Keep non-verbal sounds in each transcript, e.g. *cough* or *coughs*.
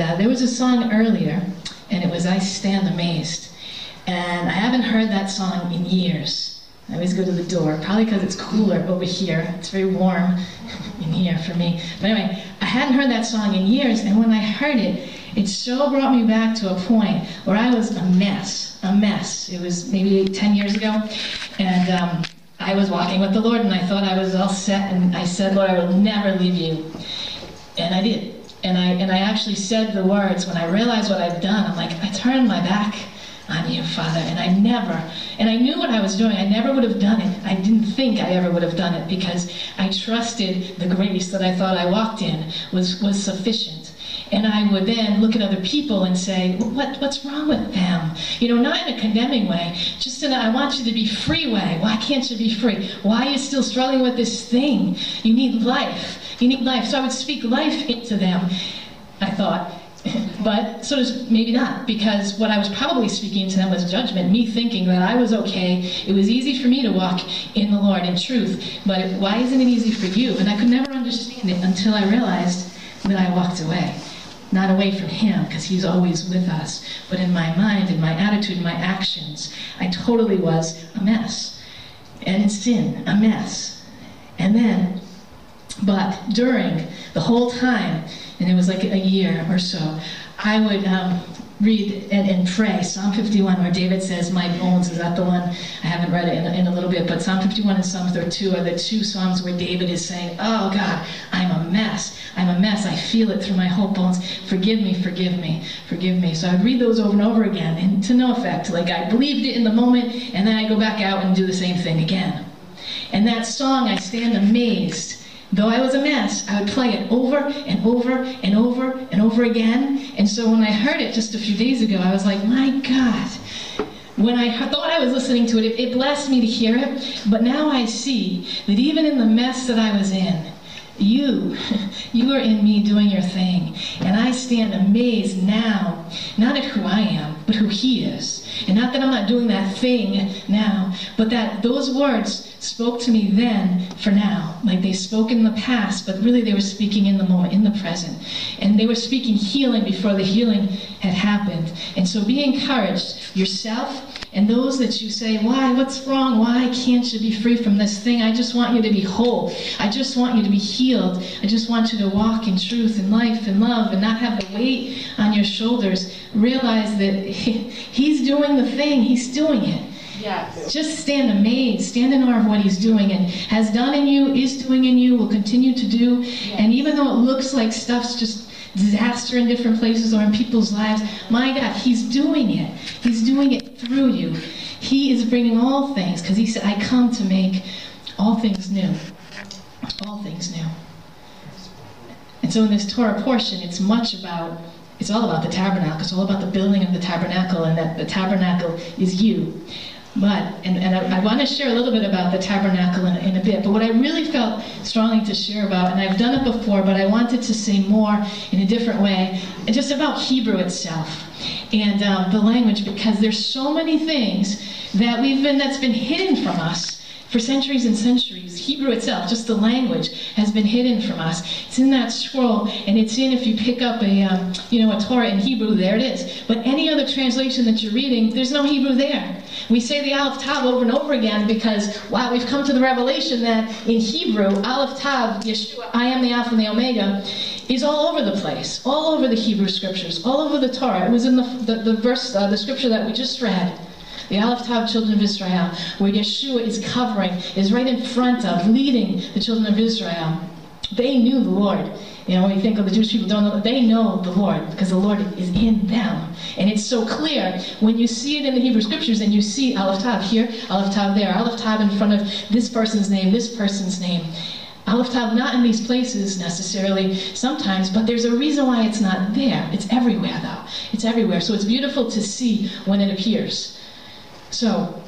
uh, there was a song earlier, and it was I Stand Amazed. And I haven't heard that song in years. I always go to the door, probably because it's cooler over here. It's very warm *laughs* in here for me. But anyway, I hadn't heard that song in years, and when I heard it, it so brought me back to a point where I was a mess, a mess. It was maybe 10 years ago, and um, I was walking with the Lord, and I thought I was all set, and I said, Lord, I will never leave you. And I did. And I, and I actually said the words when I realized what I'd done. I'm like, I turned my back on you, Father. And I never, and I knew what I was doing. I never would have done it. I didn't think I ever would have done it because I trusted the grace that I thought I walked in was, was sufficient. And I would then look at other people and say, what, what's wrong with them? You know, not in a condemning way, just in a, I want you to be free way. Why can't you be free? Why are you still struggling with this thing? You need life. You need life. So I would speak life into them, I thought. *laughs* But so does maybe not, because what I was probably speaking to them was judgment, me thinking that I was okay. It was easy for me to walk in the Lord in truth, but why isn't it easy for you? And I could never understand it until I realized that I walked away. Not away from Him, because He's always with us, but in my mind, in my attitude, in my actions, I totally was a mess. And in sin, a mess. And then but during the whole time, and it was like a year or so, I would um, read and, and, pray Psalm 51, where David says, My bones. Is that the one? I haven't read it in, in a little bit, but Psalm 51 and Psalm 32 are the two Psalms where David is saying, Oh God, I'm a mess. I'm a mess. I feel it through my whole bones. Forgive me, forgive me, forgive me. So I'd read those over and over again, and to no effect. Like I believed it in the moment, and then I go back out and do the same thing again. And that song, I stand amazed Though I was a mess, I would play it over and over and over and over again. And so when I heard it just a few days ago, I was like, my God. When I thought I was listening to it, it, blessed me to hear it. But now I see that even in the mess that I was in, you, *laughs* you are in me doing your thing. And I stand amazed now, not at who I am, but who He is. And not that I'm not doing that thing now, but that those words spoke to me then for now. Like they spoke in the past, but really they were speaking in the moment, in the present. And they were speaking healing before the healing had happened. And so be encouraged yourself and those that you say, Why? What's wrong? Why can't you be free from this thing? I just want you to be whole. I just want you to be healed. I just want you to walk in truth and life and love and not have the weight on your shoulders. Realize that *laughs* He's doing the thing, He's doing it. Yes. Just stand amazed, stand in awe of what he's doing and has done in you, is doing in you, will continue to do. Yes. And even though it looks like stuff's just disaster in different places or in people's lives, my God, he's doing it. He's doing it through you. He is bringing all things because he said, I come to make all things new. All things new. And so in this Torah portion, it's much about it's all about the tabernacle. It's all about the building of the tabernacle, and that the tabernacle is you. But, and, and I, I, want to share a little bit about the tabernacle in, in, a bit, but what I really felt strongly to share about, and I've done it before, but I wanted to say more in a different way, just about Hebrew itself. And um, the language, because there's so many things that we've been, that's been hidden from us for centuries and centuries, Hebrew itself, just the language, has been hidden from us. It's in that scroll, and it's in if you pick up a, um, you know, a Torah in Hebrew, there it is. But any other translation that you're reading, there's no Hebrew there. We say the Aleph Tav over and over again because, wow, we've come to the revelation that in Hebrew, Aleph Tav, Yeshua, I am the Alpha and the Omega, is all over the place, all over the Hebrew scriptures, all over the Torah. It was in the, the, the verse, uh, the scripture that we just read the Aleph Tav children of Israel, where Yeshua is covering, is right in front of, leading the children of Israel. They knew the Lord. You know, when you think of the Jewish people don't know, they know the Lord because the Lord is in them. And it's so clear when you see it in the Hebrew scriptures and you see Aleph Tav here, Aleph Tav there, Aleph Tav in front of this person's name, this person's name. Aleph Tav not in these places necessarily sometimes, but there's a reason why it's not there. It's everywhere though. It's everywhere. So it's beautiful to see when it appears. So,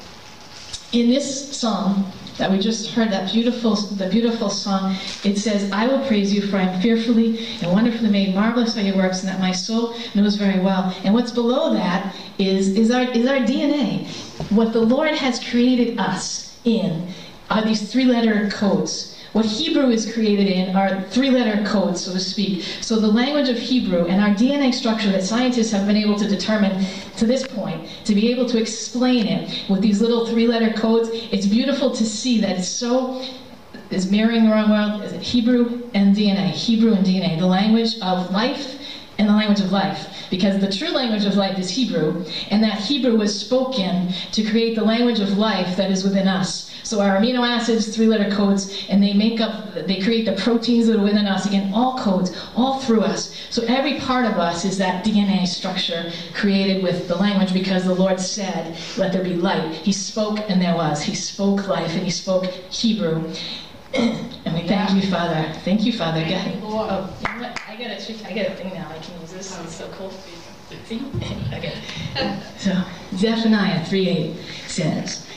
in this song that we just heard, that beautiful, the beautiful song, it says, "I will praise you, for I am fearfully and wonderfully made. Marvelous are your works, and that my soul knows very well." And what's below that is is our is our DNA. What the Lord has created us in are these three-letter codes What Hebrew is created in are three letter codes, so to speak. So the language of Hebrew and our DNA structure that scientists have been able to determine to this point, to be able to explain it with these little three letter codes, it's beautiful to see that it's so is mirroring the wrong world. Is it Hebrew and DNA? Hebrew and DNA, the language of life and the language of life. Because the true language of life is Hebrew, and that Hebrew was spoken to create the language of life that is within us. So our amino acids, three-letter codes, and they make up, they create the proteins that are within us. Again, all codes, all through us. So every part of us is that DNA structure created with the language because the Lord said, let there be light. He spoke and there was. He spoke life and he spoke Hebrew. *clears throat* and we thank you, Father. Thank you, Father. God. Oh, you know what? I got a I got a thing now. I can use this. It's so cool. See? *laughs* okay. So Zephaniah 3:8 says,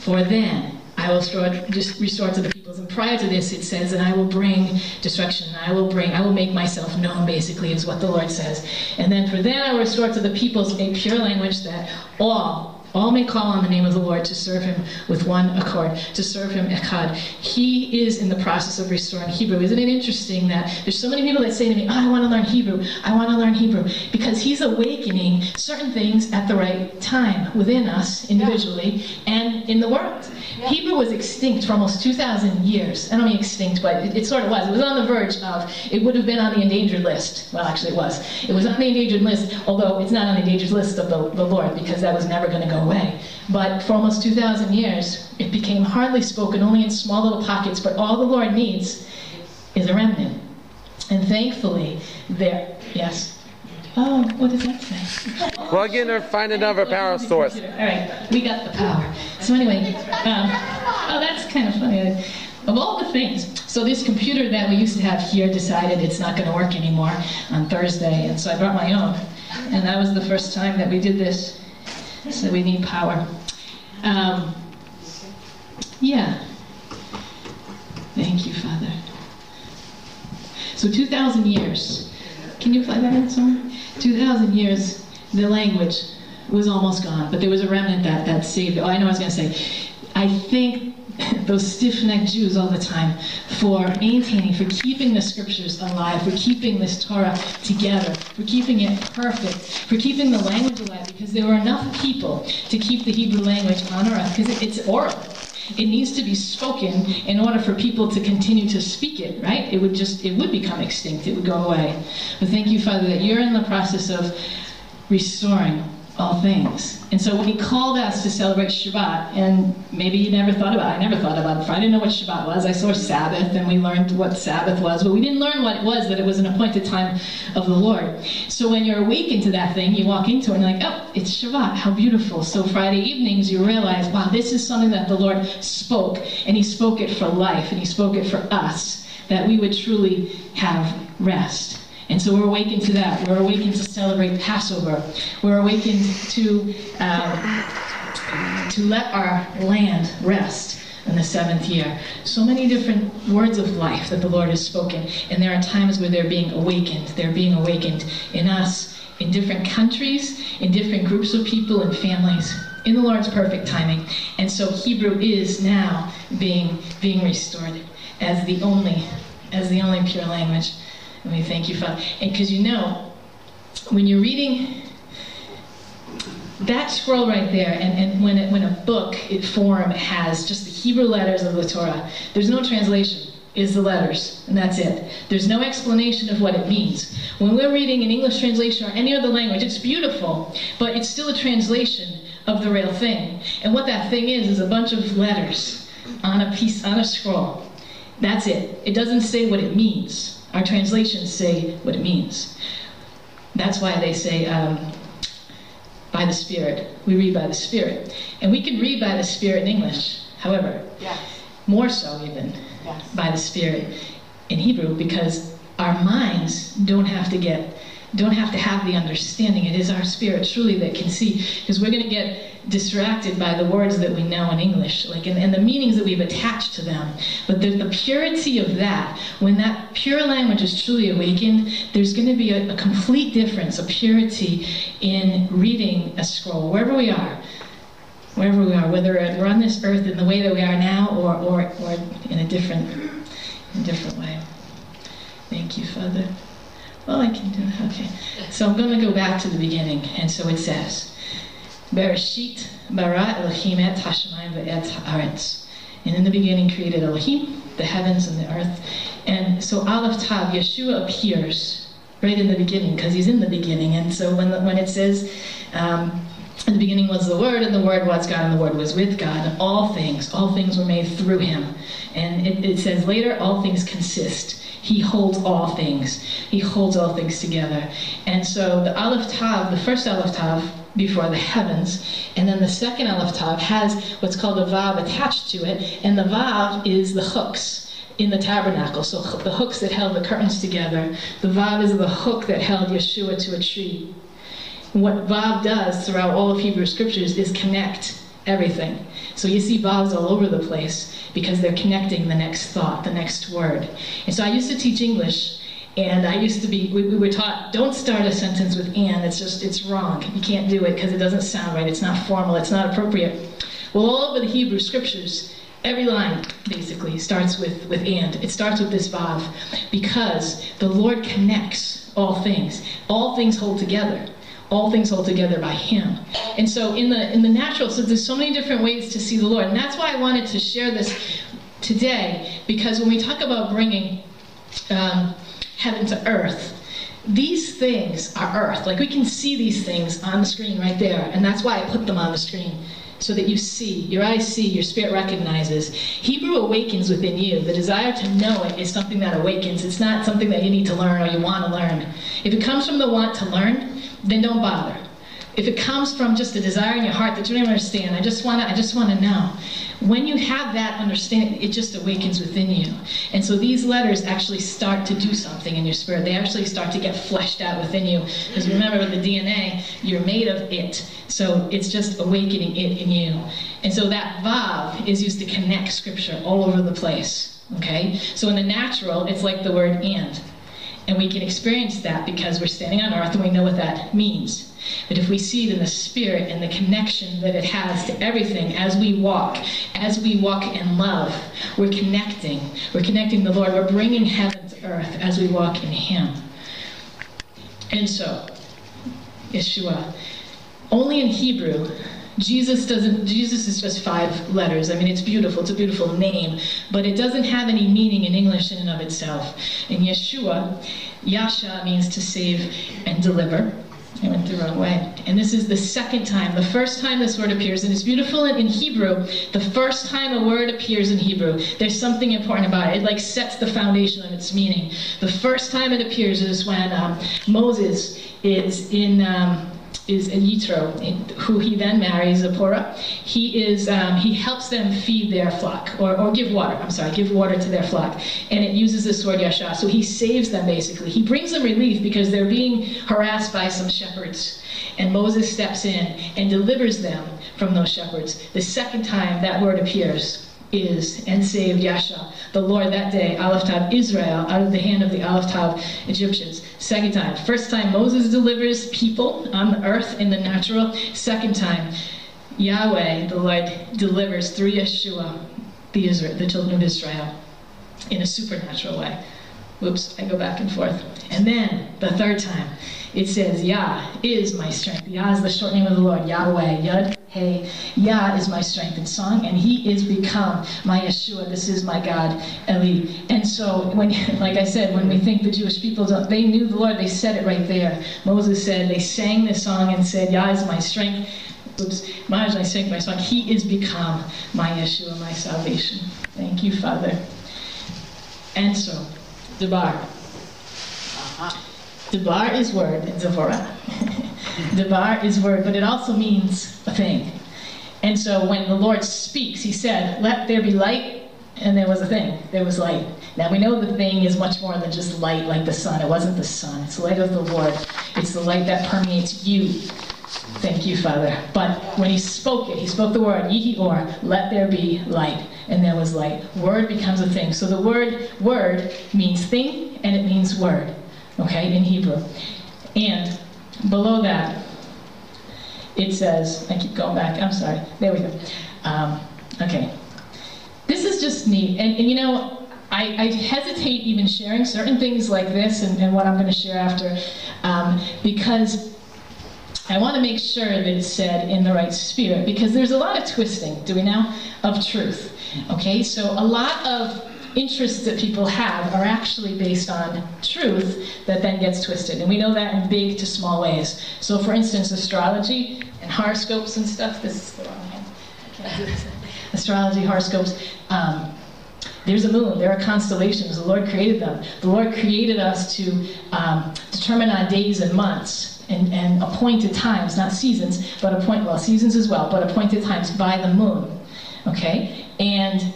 "For then I will restore, to the peoples. And prior to this, it says, and I will bring destruction. I will bring, I will make myself known, basically, is what the Lord says. And then for then I will restore to the peoples a pure language that all all may call on the name of the Lord to serve him with one accord, to serve him echad. He is in the process of restoring Hebrew. Isn't it interesting that there's so many people that say to me, oh, I want to learn Hebrew. I want to learn Hebrew. Because he's awakening certain things at the right time within us individually yeah. and in the world. Yeah. Hebrew was extinct for almost 2,000 years. I don't mean extinct, but it, it sort of was. It was on the verge of, it would have been on the endangered list. Well, actually, it was. It was on the endangered list, although it's not on the endangered list of the, the Lord because that was never going to go away. But for almost 2,000 years, it became hardly spoken, only in small little pockets. But all the Lord needs is a remnant. And thankfully, there, yes. Oh, what does that say? Plug in or find another power source. All right, we got the power. So anyway, um, oh, that's kind of funny. Of all the things, so this computer that we used to have here decided it's not going to work anymore on Thursday, and so I brought my own. And that was the first time that we did this so we need power. Um, yeah. Thank you, Father. So 2,000 years. Can you play that in somewhere? 2,000 years, the language was almost gone, but there was a remnant that, that saved. Oh, I know I was going to say. I think *coughs* those stiff-necked Jews all the time for maintaining, for keeping the scriptures alive, for keeping this Torah together, for keeping it perfect, for keeping the language alive, because there were enough people to keep the Hebrew language on earth, because it's oral. It needs to be spoken in order for people to continue to speak it, right? It would just, it would become extinct. It would go away. But thank you, Father, that you're in the process of restoring all things. And so he called us to celebrate Shabbat, and maybe you never thought about it, I never thought about it. I didn't know what Shabbat was. I saw Sabbath, and we learned what Sabbath was, but we didn't learn what it was, that it was an appointed time of the Lord. So when you're awakened to that thing, you walk into it and you're like, oh, it's Shabbat. How beautiful. So Friday evenings, you realize, wow, this is something that the Lord spoke, and he spoke it for life, and he spoke it for us, that we would truly have rest. And so we're awakened to that. We're awakened to celebrate Passover. We're awakened to, uh, to let our land rest in the seventh year. So many different words of life that the Lord has spoken. And there are times where they're being awakened. They're being awakened in us, in different countries, in different groups of people and families in the Lord's perfect timing. And so Hebrew is now being being restored as the only as the only pure language. And we thank you, Father. And because you know, when you're reading that scroll right there, and, and when, it, when a book it form has just the Hebrew letters of the Torah, there's no translation. Is the letters, and that's it. There's no explanation of what it means. When we're reading an English translation or any other language, it's beautiful, but it's still a translation of the real thing. And what that thing is is a bunch of letters on a piece on a scroll. That's it. It doesn't say what it means. Our translations say what it means. That's why they say, um, by the Spirit. We read by the Spirit. And we can read by the Spirit in English, however, yes. more so even yes. by the Spirit in Hebrew, because our minds don't have to get don't have to have the understanding. It is our spirit truly that can see, because we're going to get distracted by the words that we know in English, like and, and the meanings that we've attached to them. But the, the purity of that, when that pure language is truly awakened, there's going to be a, a complete difference, a purity in reading a scroll, wherever we are wherever we are, whether we're on this earth in the way that we are now or, or, or in a different in a different way. Thank you, Father. Well, I can do it. Okay. So I'm going to go back to the beginning. And so it says, Bereshit bara Elohim et hashemayim ve'et haaretz. And in the beginning created Elohim, the heavens and the earth. And so Aleph Tav, Yeshua appears right in the beginning because he's in the beginning. And so when, when it says, um, in the beginning was the Word, and the Word was God, and the Word was with God. All things, all things were made through Him. And it, it says later, all things consist. He holds all things. He holds all things together. And so the Aleph Tav, the first Aleph Tav, before the heavens, and then the second Aleph Tav has what's called a Vav attached to it, and the Vav is the hooks in the tabernacle. So the hooks that held the curtains together. The Vav is the hook that held Yeshua to a tree. What Vav does throughout all of Hebrew scriptures is connect everything. So you see Vavs all over the place because they're connecting the next thought, the next word. And so I used to teach English, and I used to be, we, we were taught, don't start a sentence with and. It's just, it's wrong. You can't do it because it doesn't sound right. It's not formal. It's not appropriate. Well, all over the Hebrew scriptures, every line basically starts with, with and. It starts with this Vav because the Lord connects all things. All things hold together all things hold together by him and so in the in the natural so there's so many different ways to see the lord and that's why i wanted to share this today because when we talk about bringing um, heaven to earth these things are earth like we can see these things on the screen right there and that's why i put them on the screen so that you see, your eyes see, your spirit recognizes. Hebrew awakens within you. The desire to know it is something that awakens. It's not something that you need to learn or you want to learn. If it comes from the want to learn, then don't bother. If it comes from just a desire in your heart that you don't understand, I just want to, I just want to know. When you have that understanding, it just awakens within you. And so these letters actually start to do something in your spirit. They actually start to get fleshed out within you. Because remember, with the DNA, you're made of it. So it's just awakening it in you. And so that vav is used to connect scripture all over the place. Okay? So in the natural, it's like the word and. And we can experience that because we're standing on earth and we know what that means. But if we see it in the spirit and the connection that it has to everything as we walk, as we walk in love, we're connecting. We're connecting the Lord. We're bringing heaven to earth as we walk in Him. And so, Yeshua, only in Hebrew Jesus doesn't, Jesus is just five letters. I mean, it's beautiful, it's a beautiful name, but it doesn't have any meaning in English in and of itself. In Yeshua, Yasha means to save and deliver. I went the wrong way. And this is the second time, the first time this word appears, and it's beautiful in, Hebrew. The first time a word appears in Hebrew, there's something important about it. It like sets the foundation of its meaning. The first time it appears is when um, Moses is in. Um, is Yitro, who he then marries Zipporah. He is um, he helps them feed their flock or, or give water. I'm sorry, give water to their flock, and it uses this word yasha. So he saves them basically. He brings them relief because they're being harassed by some shepherds, and Moses steps in and delivers them from those shepherds. The second time that word appears is and saved Yasha, the Lord that day, Aleph Israel, out of the hand of the Aleph Egyptians. Second time. First time, Moses delivers people on the earth in the natural. Second time, Yahweh, the Lord, delivers through Yeshua the, Israel, the children of Israel in a supernatural way. Whoops, I go back and forth. And then the third time, it says, Yah is my strength. Yah is the short name of the Lord, Yahweh, Yud, Hey. Yah is my strength and song, and He is become my Yeshua. This is my God, Eli. And so, when, *laughs* like I said, when we think the Jewish people don't, they knew the Lord, they said it right there. Moses said, they sang this song and said, Yah is my strength. Oops, my is my strength, my song. He is become my Yeshua, my salvation. Thank you, Father. And so, Debar. Debar is word in Zipporah. *laughs* Debar is word, but it also means a thing. And so when the Lord speaks, he said, Let there be light, and there was a thing. There was light. Now we know the thing is much more than just light like the sun. It wasn't the sun, it's the light of the Lord. It's the light that permeates you. Thank you, Father. But when he spoke it, he spoke the word, Yihi or, let there be light. And there was light. Word becomes a thing. So the word word means thing and it means word okay, in Hebrew. And below that, it says, I keep going back, I'm sorry, there we go. Um, okay. This is just neat. And, and you know, I, I, hesitate even sharing certain things like this and, and what I'm going to share after um, because I want to make sure that it's said in the right spirit because there's a lot of twisting, do we know, of truth. Okay, so a lot of interests that people have are actually based on truth that then gets twisted. And we know that in big to small ways. So, for instance, astrology and horoscopes and stuff, this is the wrong hand. *laughs* Astrology, horoscopes. Um, there's a moon, there are constellations, the Lord created them. The Lord created us to um, determine our days and months and, and appointed times, not seasons, but appoint, well, seasons as well, but appointed times by the moon. Okay? And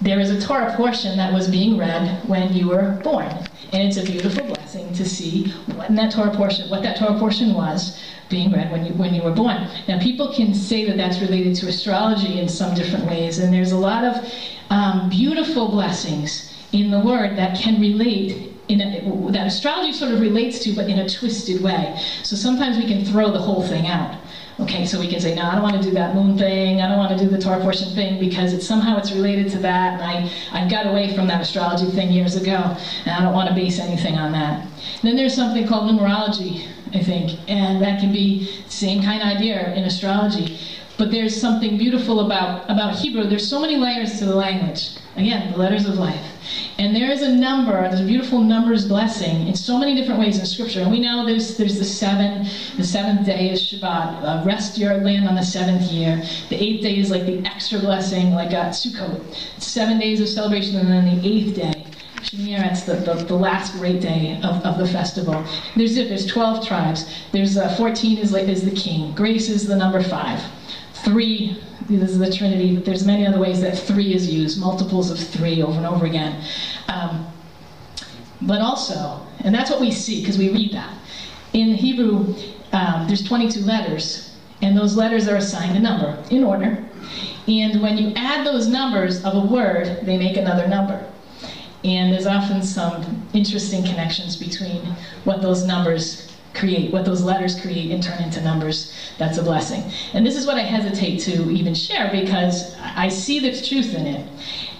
there is a Torah portion that was being read when you were born. And it's a beautiful blessing to see what that Torah portion, what that Torah portion was being read when you, when you were born. Now, people can say that that's related to astrology in some different ways, and there's a lot of um, beautiful blessings in the Word that can relate in a, that astrology sort of relates to, but in a twisted way. So sometimes we can throw the whole thing out. Okay, so we can say, no, I don't want to do that moon thing. I don't want to do the Torah portion thing because it's somehow it's related to that. And I, I got away from that astrology thing years ago, and I don't want to base anything on that. And then there's something called numerology, I think, and that can be same kind of idea in astrology. But there's something beautiful about, about Hebrew. There's so many layers to the language. Again, the letters of life. And there is a number, there's a beautiful numbers blessing in so many different ways in Scripture. And we know there's, there's the seven, the seventh day is Shabbat, uh, rest your land on the seventh year. The eighth day is like the extra blessing, like uh, Sukkot. Seven days of celebration, and then the eighth day. Shemini, the, the, the, last great day of, of the festival. There's there's 12 tribes. There's uh, 14 is, like, is the king. Grace is the number five. Three this is the Trinity, but there's many other ways that three is used, multiples of three over and over again. Um, but also, and that's what we see because we read that. In Hebrew, um, there's 22 letters, and those letters are assigned a number in order. And when you add those numbers of a word, they make another number. And there's often some interesting connections between what those numbers create, what those letters create and turn into numbers, that's a blessing. And this is what I hesitate to even share because I see there's truth in it.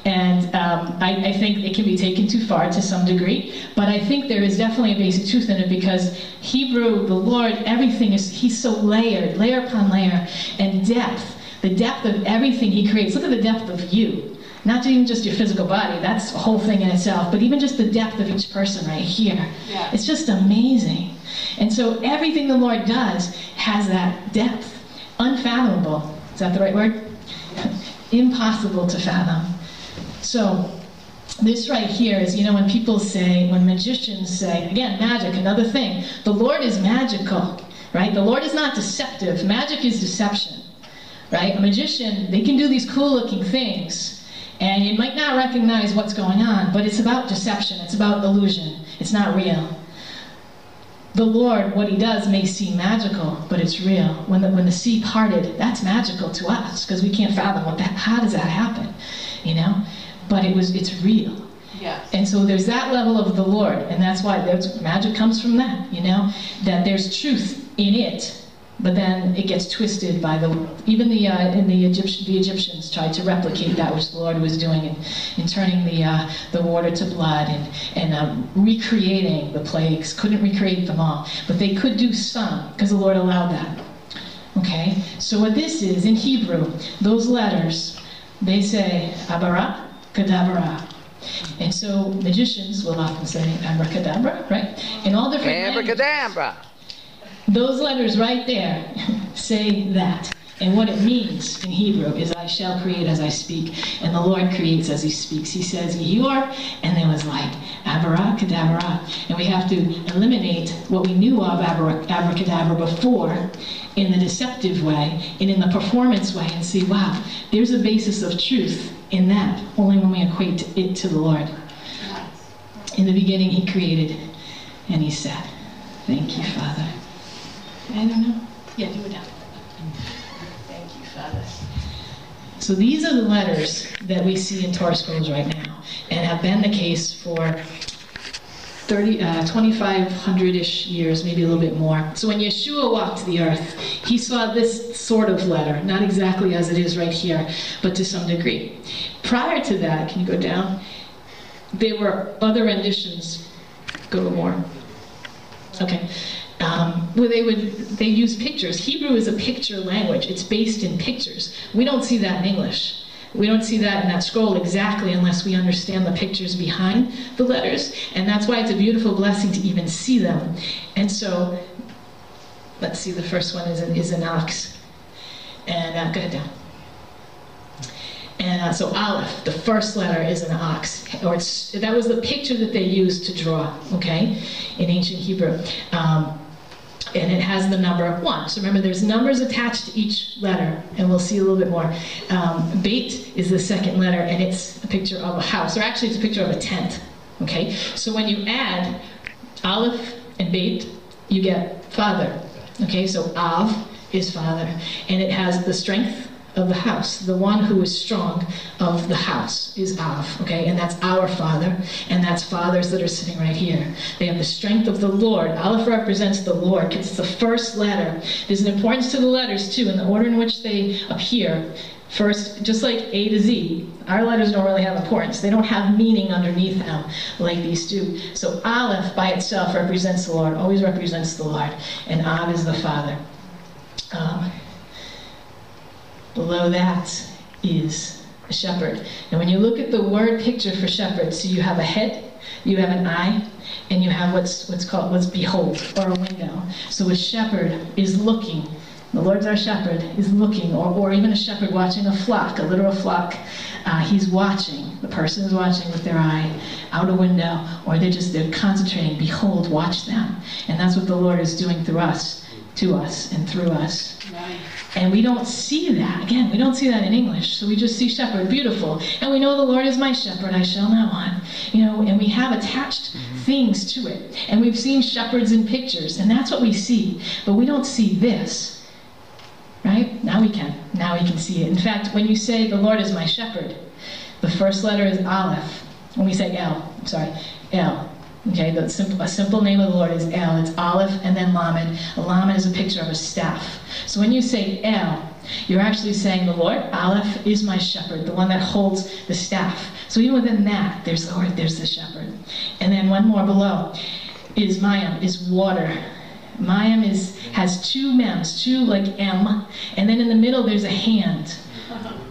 And um, I, I, think it can be taken too far to some degree, but I think there is definitely a basic truth in it because Hebrew, the Lord, everything is, He's so layered, layer upon layer, and depth. The depth of everything He creates. Look at the depth of you. Not even just your physical body, that's a whole thing in itself, but even just the depth of each person right here. Yeah. It's just amazing. And so everything the Lord does has that depth. Unfathomable. Is that the right word? *laughs* Impossible to fathom. So, this right here is, you know, when people say, when magicians say, again, magic, another thing, the Lord is magical, right? The Lord is not deceptive. Magic is deception, right? A magician, they can do these cool looking things, and you might not recognize what's going on, but it's about deception, it's about illusion, it's not real the Lord, what he does may seem magical, but it's real. When the, when the sea parted, that's magical to us because we can't fathom what that, how does that happen, you know? But it was, it's real. Yes. And so there's that level of the Lord, and that's why magic comes from that, you know? That there's truth in it, but then it gets twisted by the. Even the uh, in the Egyptian, the Egyptians tried to replicate that which the Lord was doing in, in turning the uh, the water to blood and and um, recreating the plagues. Couldn't recreate them all, but they could do some because the Lord allowed that. Okay, so what this is in Hebrew, those letters, they say abara kadabra. And so magicians will often say abracadabra, right? In all different abracadabra. Languages. Those letters right there say that. And what it means in Hebrew is, I shall create as I speak. And the Lord creates as he speaks. He says, you are, and there was like, abracadabra. And we have to eliminate what we knew of abracadabra before in the deceptive way and in the performance way and see, wow, there's a basis of truth in that, only when we equate it to the Lord. In the beginning, he created, and he said, Thank you, Father. I don't know. Yeah, do it down. Thank you, Father. So these are the letters that we see in Torah scrolls right now, and have been the case for 30, uh, 2,500-ish years, maybe a little bit more. So when Yeshua walked the earth, he saw this sort of letter, not exactly as it is right here, but to some degree. Prior to that, can you go down? there were other renditions. Go more. Okay. Um, where they would they use pictures. Hebrew is a picture language. It's based in pictures. We don't see that in English. We don't see that in that scroll exactly unless we understand the pictures behind the letters, and that's why it's a beautiful blessing to even see them. And so, let's see. The first one is an, is an ox, and uh, go ahead down. And uh, so Aleph, the first letter is an ox, or that was the picture that they used to draw, okay, in ancient Hebrew. Um, and it has the number one. So remember, there's numbers attached to each letter, and we'll see a little bit more. Um, Beit is the second letter, and it's a picture of a house, or actually, it's a picture of a tent. Okay, so when you add Aleph and Beit, you get father. Okay, so Av is father, and it has the strength of the house. The one who is strong of the house is Av, okay? And that's our Father, and that's fathers that are sitting right here. They have the strength of the Lord. Aleph represents the Lord because it's the first letter. There's an importance to the letters, too, in the order in which they appear. First, just like A to Z, our letters don't really have importance. They don't have meaning underneath them like these do. So Aleph by itself represents the Lord, always represents the Lord, and Av is the Father. Um, Below that is a shepherd. And when you look at the word picture for shepherd, so you have a head, you have an eye, and you have what's what's called what's behold or a window. So a shepherd is looking. The Lord's our shepherd is looking, or, or even a shepherd watching a flock, a literal flock. Uh, he's watching. The person is watching with their eye out a window, or they're just they're concentrating. Behold, watch them, and that's what the Lord is doing through us, to us, and through us. Right. And we don't see that. Again, we don't see that in English. So we just see shepherd, beautiful. And we know the Lord is my shepherd, I shall not want. You know, and we have attached mm-hmm. things to it. And we've seen shepherds in pictures, and that's what we see. But we don't see this. Right? Now we can. Now we can see it. In fact, when you say the Lord is my shepherd, the first letter is Aleph. When we say El, I'm sorry, El. Okay, the simple, a simple name of the Lord is El. It's Aleph and then Lamed. Lamed is a picture of a staff. So when you say El, you're actually saying the Lord, Aleph is my shepherd, the one that holds the staff. So even within that, there's the Lord, there's the shepherd. And then one more below is Mayim, is water. Mayim is has two mems, two like M, and then in the middle there's a hand.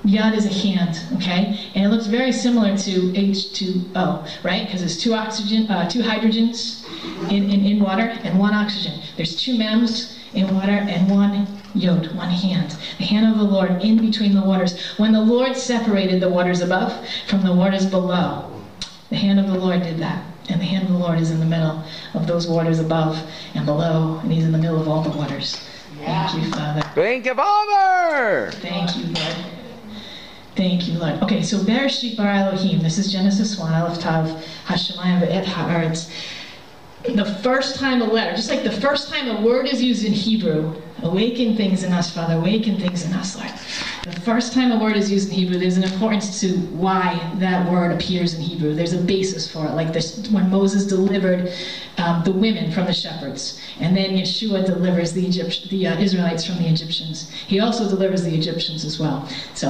Yod is a hand, okay? And it looks very similar to H2O, right? Because there's two oxygen, uh, two hydrogens in, in, in water and one oxygen. There's two mems in water and one yod, one hand. The hand of the Lord in between the waters. When the Lord separated the waters above from the waters below, the hand of the Lord did that. And the hand of the Lord is in the middle of those waters above and below, and He's in the middle of all the waters. Yeah. Thank you, Father. Thank you, Father. Thank you, Lord. Thank you, Lord. Okay, so Bereshit bara Elohim. This is Genesis 1, Aleph Tav, Hashemayim Ve'et Haaretz. The first time a letter, just like the first time a word is used in Hebrew, awaken things in us, Father, awaken things in us, Lord. The first time a word is used in Hebrew, there's an importance to why that word appears in Hebrew. There's a basis for it, like this, when Moses delivered um, the women from the shepherds, and then Yeshua delivers the, Egypt, the uh, Israelites from the Egyptians. He also delivers the Egyptians as well. So,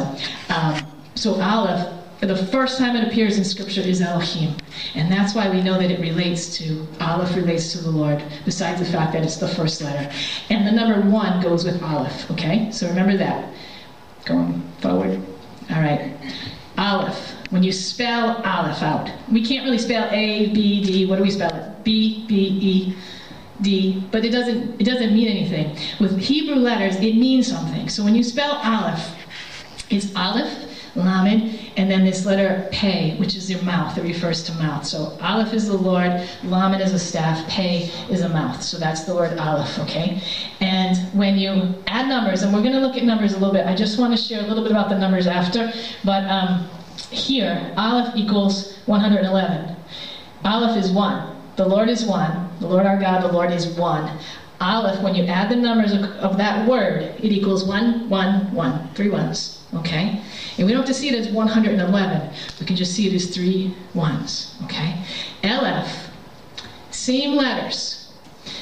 um, so Aleph the first time it appears in Scripture is Elohim. And that's why we know that it relates to, Aleph relates to the Lord, besides the fact that it's the first letter. And the number one goes with Aleph, okay? So remember that. Going forward. All right. Aleph. When you spell Aleph out, we can't really spell A, B, D. What do we spell it? B, B, E. D, but it doesn't it doesn't mean anything. With Hebrew letters, it means something. So when you spell Aleph, it's Aleph, Lamed, and then this letter Pei, which is your mouth. It refers to mouth. So Aleph is the Lord, Lamed is a staff, Pei is a mouth. So that's the word Aleph, okay? And when you add numbers, and we're going to look at numbers a little bit. I just want to share a little bit about the numbers after, but um, here, Aleph equals 111. Aleph is one. The Lord is one. The Lord our God, the Lord is one. Aleph, when you add the numbers of, of that word, it equals one, one, one. Three ones. Okay? And we don't have to see it as 111. We can just see it as three ones. Okay? Elef, same letters.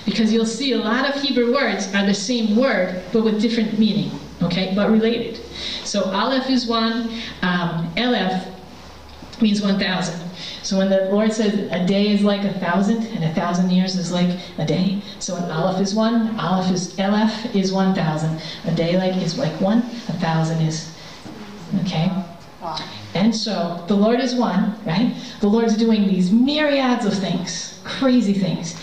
Because you'll see a lot of Hebrew words are the same word, but with different meaning. Okay? But related. So Aleph is one. Um, Aleph means 1,000. So when the Lord says a day is like a thousand, and a thousand years is like a day. So an Aleph is one, Aleph is Aleph is one thousand. A day like is like one, a thousand is okay. And so the Lord is one, right? The Lord's doing these myriads of things, crazy things.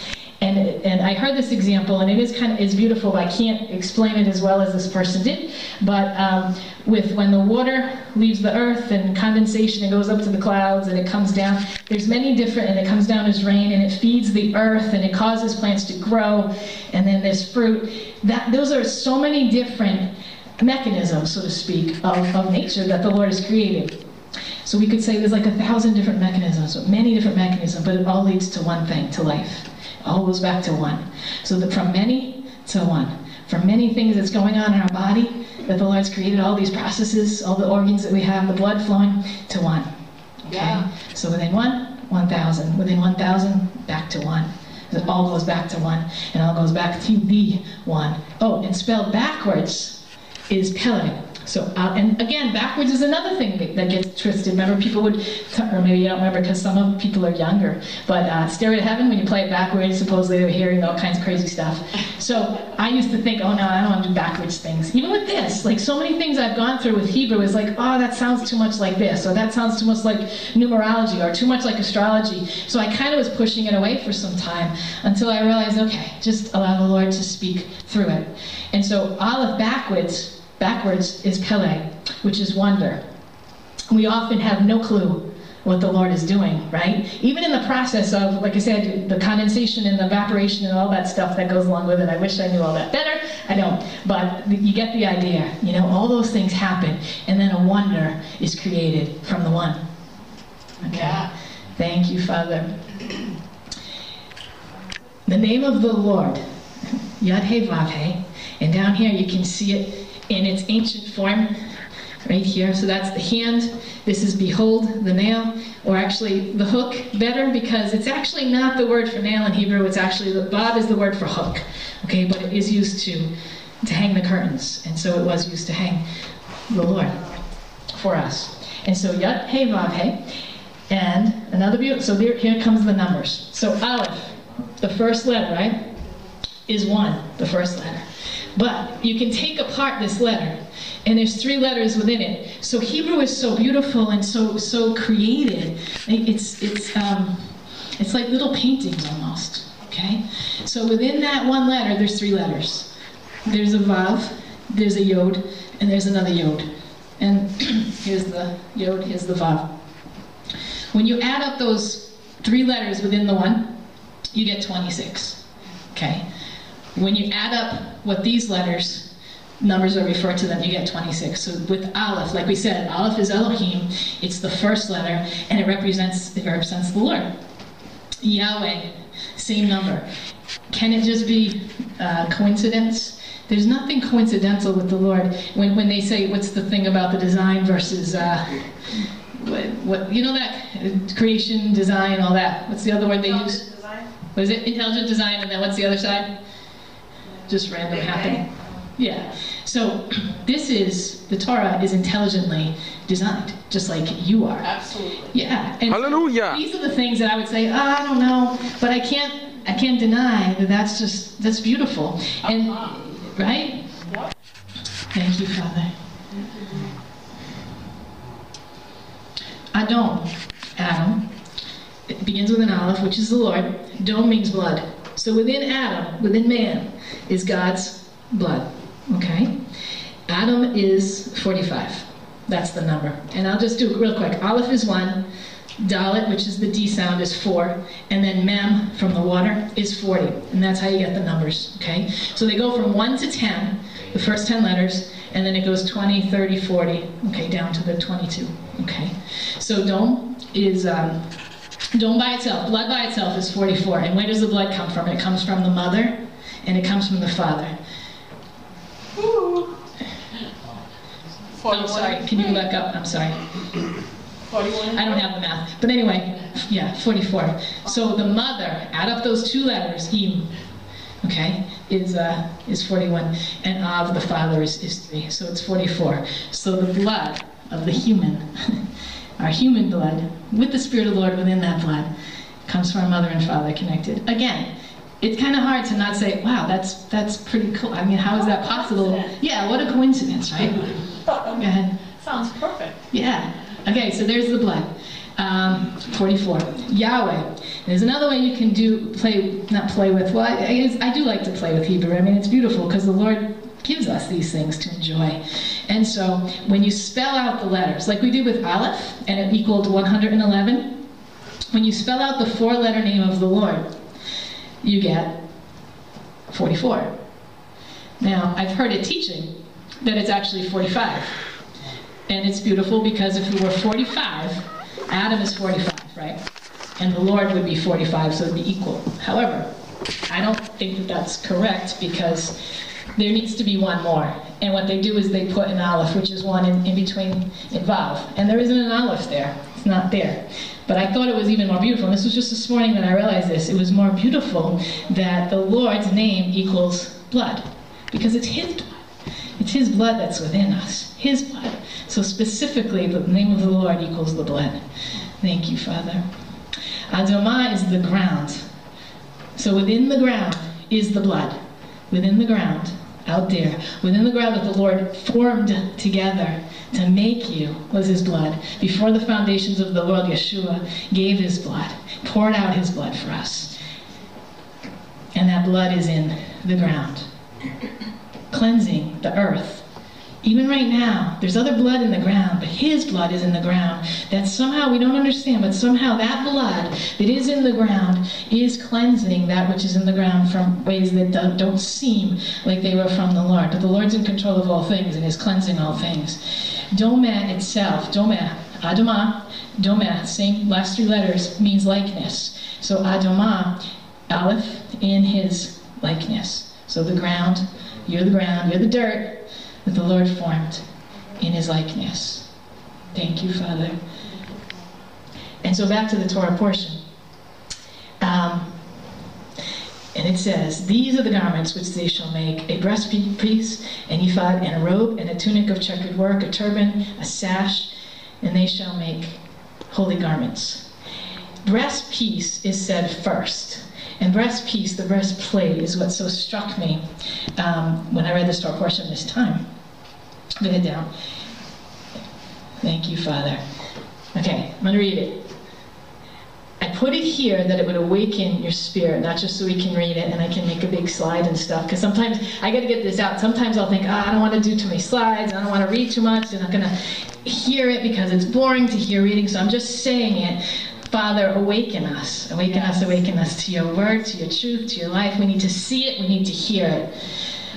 And, and I heard this example, and it is kind of is beautiful. I can't explain it as well as this person did, but um, with when the water leaves the earth and condensation, it goes up to the clouds and it comes down. There's many different, and it comes down as rain, and it feeds the earth and it causes plants to grow, and then there's fruit. That those are so many different mechanisms, so to speak, of, of nature that the Lord has created. So we could say there's like a thousand different mechanisms, many different mechanisms, but it all leads to one thing, to life all goes back to one. So that from many to one. From many things that's going on in our body, that the Lord's created all these processes, all the organs that we have, the blood flowing to one. Okay? Yeah. So within one, 1,000. Within 1,000, back to one. It all goes back to one, and all goes back to the one. Oh, and spelled backwards is Peleg. So, uh, and again, backwards is another thing that, that, gets twisted. Remember, people would, or maybe you don't remember because some of people are younger, but uh, Stairway to Heaven, when you play it backwards, supposedly they're hearing all kinds of crazy stuff. So I used to think, oh no, I don't want to do backwards things. Even with this, like so many things I've gone through with Hebrew is like, oh, that sounds too much like this, or that sounds too much like numerology, or too much like astrology. So I kind of was pushing it away for some time until I realized, okay, just allow the Lord to speak through it. And so Aleph backwards backwards is Peleg, which is wonder. We often have no clue what the Lord is doing, right? Even in the process of, like I said, the condensation and the evaporation and all that stuff that goes along with it. I wish I knew all that better. I don't. But you get the idea. You know, all those things happen, and then a wonder is created from the one. Okay? Yeah. Thank you, Father. The name of the Lord, Yad He Vav He, and down here you can see it in its ancient form right here. So that's the hand. This is behold, the nail, or actually the hook better because it's actually not the word for nail in Hebrew. It's actually, the vav is the word for hook. Okay, but it is used to, to hang the curtains. And so it was used to hang the Lord for us. And so yat, hey, vav, hey. And another beautiful, so there, here comes the numbers. So aleph, the first letter, right, is one, the first letter. But you can take apart this letter, and there's three letters within it. So Hebrew is so beautiful and so so created. It's it's um, it's like little paintings almost. Okay, so within that one letter, there's three letters. There's a vav, there's a yod, and there's another yod. And *clears throat* here's the yod, here's the vav. When you add up those three letters within the one, you get 26. Okay. When you add up what these letters, numbers are referred to them, you get 26. So with Aleph, like we said, Aleph is Elohim, it's the first letter, and it represents, it represents the Lord. Yahweh, same number. Can it just be uh, coincidence? There's nothing coincidental with the Lord. When, when they say, what's the thing about the design versus, uh, what, what, you know that creation, design, all that. What's the other word they use? Design. What is it? Intelligent design, and then what's the other side? Just random happening. Yeah. So *clears throat* this is the Torah is intelligently designed, just like you are. Absolutely. Yeah. And Hallelujah. These are the things that I would say. Oh, I don't know, but I can't. I can't deny that that's just that's beautiful. And uh-huh. right. Yep. Thank you, Father. Adon, Adam. It begins with an aleph, which is the Lord. Dom means blood. So within Adam, within man, is God's blood. Okay? Adam is 45. That's the number. And I'll just do it real quick. Aleph is 1. Dalet, which is the D sound, is 4. And then Mem from the water is 40. And that's how you get the numbers. Okay? So they go from 1 to 10, the first 10 letters, and then it goes 20, 30, 40, okay, down to the 22. Okay? So Dom is. Um, Dom by itself, blood by itself is 44. And where does the blood come from? It comes from the mother and it comes from the father. I'm sorry. Can you back up? I'm sorry. 41. I don't have the math. But anyway, yeah, 44. So the mother, add up those two letters, im, okay, is uh, is 41. And of the father is, is 3. So it's 44. So the blood of the human *laughs* our human blood, with the Spirit of the Lord within that blood, comes from our mother and father connected. Again, it's kind of hard to not say, wow, that's that's pretty cool. I mean, how is that possible? Yeah, what a coincidence, right? Go ahead. Sounds perfect. Yeah. Okay, so there's the blood. Um, 44. Yahweh. There's another way you can do play, not play with. Well, I, I, guess I do like to play with Hebrew. I mean, it's beautiful because the Lord gives us these things to enjoy. And so when you spell out the letters, like we did with Aleph, and it equaled 111, when you spell out the four letter name of the Lord, you get 44. Now, I've heard it teaching that it's actually 45. And it's beautiful because if it were 45, Adam is 45, right? And the Lord would be 45, so it'd be equal. However, I don't think that that's correct because there needs to be one more. And what they do is they put an aleph, which is one in, in between in Vav. And there isn't an aleph there. It's not there. But I thought it was even more beautiful. And this was just this morning that I realized this. It was more beautiful that the Lord's name equals blood. Because it's His blood. It's His blood that's within us. His blood. So specifically, the name of the Lord equals the blood. Thank you, Father. Adamah is the ground. So within the ground is the blood. Within the ground, out there, within the ground that the Lord formed together to make you was his blood. Before the foundations of the world, Yeshua gave his blood, poured out his blood for us. And that blood is in the ground, cleansing the earth even right now, there's other blood in the ground, but his blood is in the ground. That somehow we don't understand, but somehow that blood that is in the ground is cleansing that which is in the ground from ways that don't seem like they were from the Lord. But the Lord's in control of all things and is cleansing all things. Domeh itself, Domeh, Adamah, Domeh, same last three letters, means likeness. So Adamah, Aleph, in his likeness. So the ground, you're the ground, you're the dirt, that the Lord formed in his likeness. Thank you, Father. And so back to the Torah portion. Um, and it says, These are the garments which they shall make a breastpiece, an ephod, and a robe, and a tunic of checkered work, a turban, a sash, and they shall make holy garments. Breastpiece is said first. And breastpiece, the breastplate, is what so struck me um, when I read this Torah portion this time. Put it down. Thank you, Father. Okay, I'm going to read it. Put it here that it would awaken your spirit, not just so we can read it and I can make a big slide and stuff. Because sometimes I got to get this out. Sometimes I'll think, oh, I don't want to do too many slides. I don't want to read too much. They're not going to hear it because it's boring to hear reading. So I'm just saying it Father, awaken us. Awaken yes. us, awaken us to your word, to your truth, to your life. We need to see it, we need to hear it.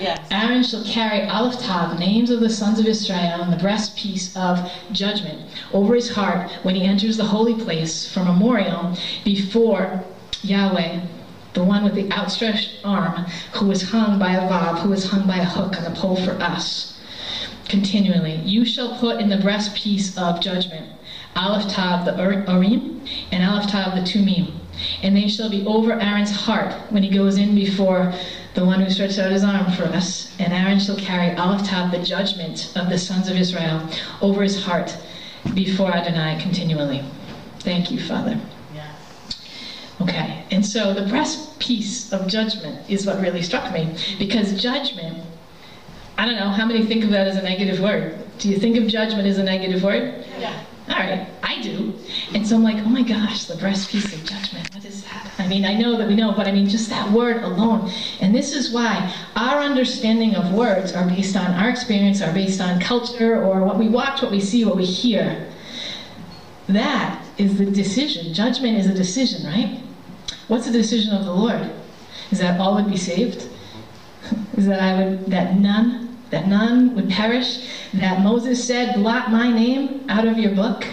Yes. Aaron shall carry Aleph names of the sons of Israel, and the breastpiece of judgment over his heart when he enters the holy place for memorial before Yahweh, the one with the outstretched arm, who was hung by a vav, who was hung by a hook on a pole for us. Continually, you shall put in the breastpiece of judgment Aleph the Urim, and Aleph the Tumim. And they shall be over Aaron's heart when he goes in before the one who stretched out his arm for us. And Aaron shall carry Aleph Tav the judgment of the sons of Israel over his heart before Adonai continually. Thank you, Father. Yeah. Okay, and so the breastpiece of judgment is what really struck me because judgment, I don't know, how many think of that as a negative word? Do you think of judgment as a negative word? Yeah. All right, I do. And so I'm like, oh my gosh, the breastpiece of judgment. I mean, I know that we know, but I mean, just that word alone. And this is why our understanding of words are based on our experience, are based on culture, or what we watch, what we see, what we hear. That is the decision. Judgment is a decision, right? What's the decision of the Lord? Is that all would be saved? *laughs* Is that I would that none that none would perish, that Moses said, Blot my name out of your book.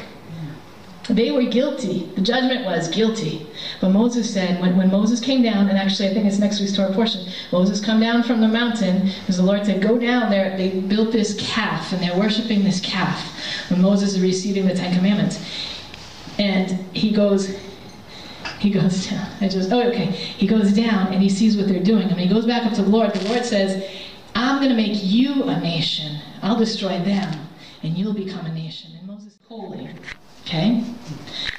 They were guilty. The judgment was guilty. But Moses said, when, when Moses came down, and actually I think it's next week's Torah portion, Moses come down from the mountain, because the Lord said, go down there. They built this calf, and they're worshiping this calf when Moses is receiving the Ten Commandments. And he goes, he goes down. I just, oh, okay. He goes down, and he sees what they're doing. And he goes back up to the Lord, the Lord says, I'm going to make you a nation. I'll destroy them, and you'll become a nation. And Moses, holy, Okay?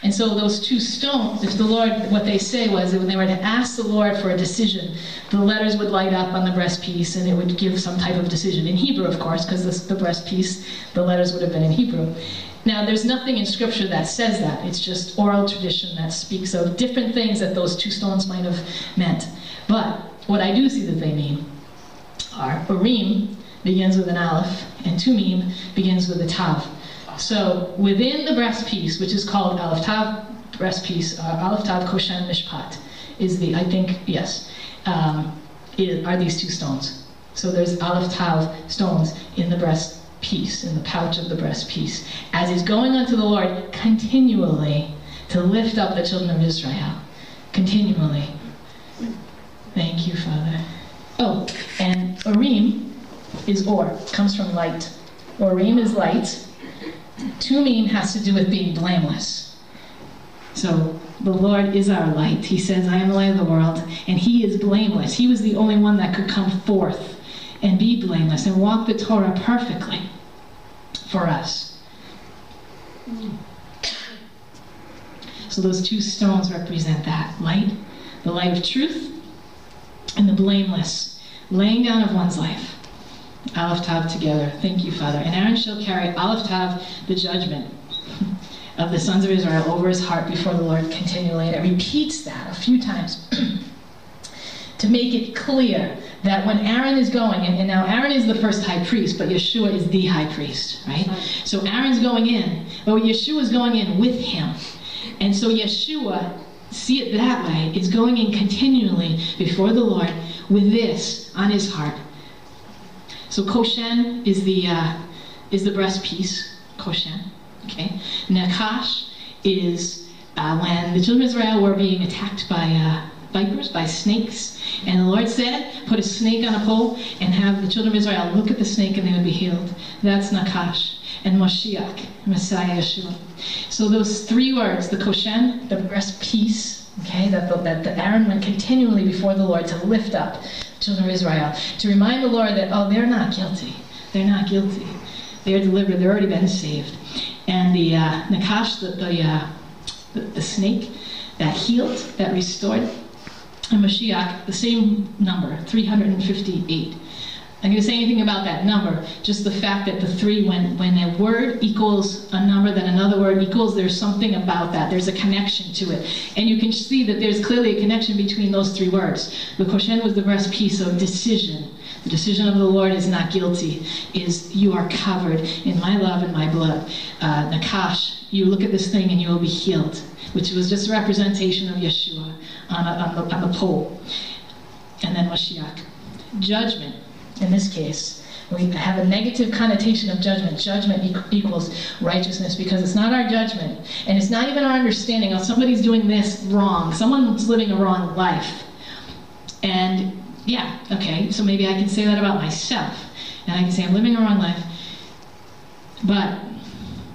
And so those two stones, if the Lord, what they say was that when they were to ask the Lord for a decision, the letters would light up on the breastpiece and it would give some type of decision. In Hebrew, of course, because the breastpiece, the letters would have been in Hebrew. Now, there's nothing in Scripture that says that. It's just oral tradition that speaks of different things that those two stones might have meant. But what I do see that they mean are Urim begins with an Aleph, and Tumim begins with a Tav. So within the breastpiece, which is called Aleph Tav breastpiece, uh, Aleph Tav Koshen Mishpat, is the, I think, yes, um, are these two stones. So there's Aleph Tav stones in the breast piece, in the pouch of the breast piece, as he's going unto the Lord continually to lift up the children of Israel. Continually. Thank you, Father. Oh, and Urim is or, comes from light. Urim is light. Tumim has to do with being blameless. So the Lord is our light. He says, I am the light of the world, and He is blameless. He was the only one that could come forth and be blameless and walk the Torah perfectly for us. So those two stones represent that light, the light of truth, and the blameless, laying down of one's life. Aleph Tav together. Thank you, Father. And Aaron shall carry Aleph Tav, the judgment of the sons of Israel, over his heart before the Lord continually. And it repeats that a few times *clears throat* to make it clear that when Aaron is going, and, and, now Aaron is the first high priest, but Yeshua is the high priest, right? So Aaron's going in, but Yeshua is going in with him. And so Yeshua, see it that way, is going in continually before the Lord with this on his heart. So Koshen is the uh, is the breast piece, Koshen. Okay, Nakash is uh, when the children of Israel were being attacked by uh, vipers, by snakes. And the Lord said, put a snake on a pole and have the children of Israel look at the snake and they would be healed. That's Nakash. And Moshiach, Messiah Yeshua. So those three words, the Koshen, the breast piece, okay, that the, that the Aaron went continually before the Lord to lift up children of Israel, to remind the Lord that, oh, they're not guilty. They're not guilty. They're delivered. They've already been saved. And the uh, Nakash, the, the, uh, the, the snake that healed, that restored, and Mashiach, the same number, 358. Going to say anything about that number, just the fact that the three, when, when a word equals a number then another word equals, there's something about that. There's a connection to it. And you can see that there's clearly a connection between those three words. The Koshen was the breast piece of decision. The decision of the Lord is not guilty, is you are covered in my love and my blood. Uh, Nakash, you look at this thing and you will be healed which was just a representation of Yeshua on, a, on, the, on the pole. And then Mashiach. Judgment, in this case, we have a negative connotation of judgment. Judgment equals righteousness because it's not our judgment and it's not even our understanding of somebody's doing this wrong. Someone's living a wrong life. And yeah, okay, so maybe I can say that about myself. And I can say I'm living a wrong life. But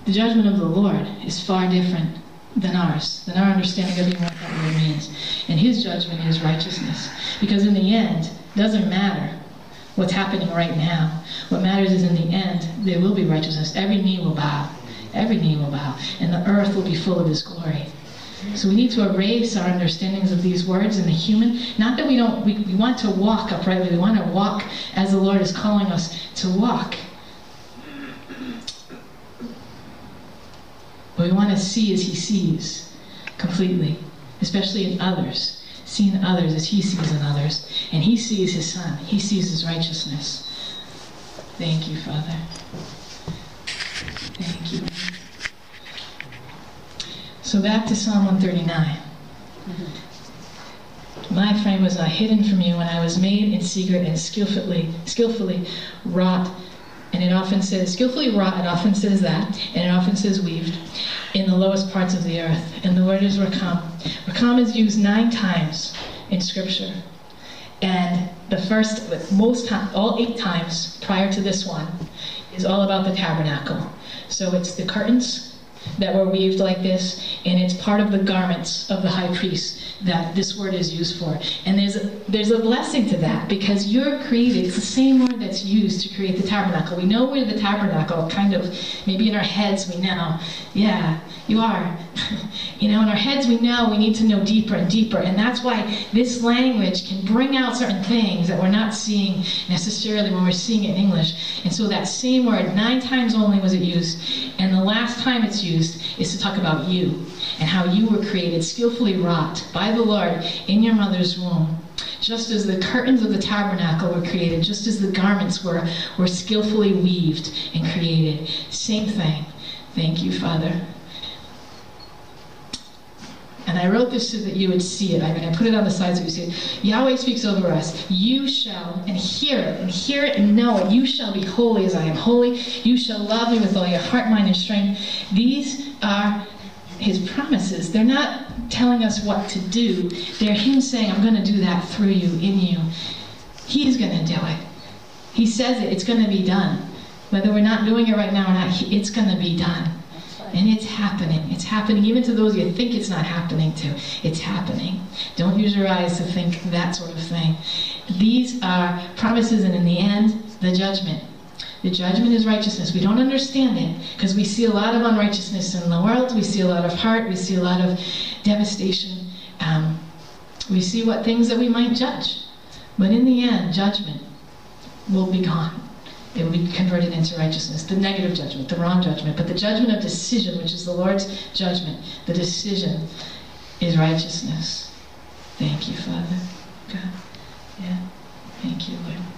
the judgment of the Lord is far different than ours, than our understanding of what that word means. And his judgment is righteousness. Because in the end, it doesn't matter what's happening right now. What matters is in the end, there will be righteousness. Every knee will bow. Every knee will bow. And the earth will be full of his glory. So we need to erase our understandings of these words in the human. Not that we don't, we, we want to walk uprightly. We want to walk as the Lord is calling us to walk. What we want to see as he sees completely, especially in others, seeing others as he sees in others. And he sees his son, he sees his righteousness. Thank you, Father. Thank you. So back to Psalm 139. My frame was not hidden from you when I was made in secret and skillfully, skillfully wrought and it often says, skillfully wrought, it often says that, and it often says weaved, in the lowest parts of the earth. And the word is rakam. Rakam is used nine times in Scripture. And the first, most time, all eight times prior to this one, is all about the tabernacle. So it's the curtains, that were weaved like this, and it's part of the garments of the high priest that this word is used for. And there's a, there's a blessing to that because you're created, it's the same word that's used to create the tabernacle. We know we're the tabernacle, kind of, maybe in our heads we know, yeah, you are. *laughs* you know, in our heads we know we need to know deeper and deeper. And that's why this language can bring out certain things that we're not seeing necessarily when we're seeing it in English. And so that same word, nine times only was it used. And the last time it's used is to talk about you and how you were created, skillfully wrought by the Lord in your mother's womb. Just as the curtains of the tabernacle were created, just as the garments were, were skillfully weaved and created. Same thing. Thank you, Father. And I wrote this so that you would see it. I mean, I put it on the side so you see it. Yahweh speaks over us. You shall, and hear it, and hear it, and know it. You shall be holy as I am holy. You shall love me with all your heart, mind, and strength. These are his promises. They're not telling us what to do. They're him saying, I'm going to do that through you, in you. He's going to do it. He says it. It's going to be done. Whether we're not doing it right now or not, it's going to be done. And it's happening. It's happening even to those you think it's not happening to. It's happening. Don't use your eyes to think that sort of thing. These are promises, and in the end, the judgment. The judgment is righteousness. We don't understand it because we see a lot of unrighteousness in the world. We see a lot of heart. We see a lot of devastation. Um, we see what things that we might judge. But in the end, judgment will be gone it will be converted into righteousness. The negative judgment, the wrong judgment. But the judgment of decision, which is the Lord's judgment, the decision is righteousness. Thank you, Father. God. Yeah. Thank you, Lord.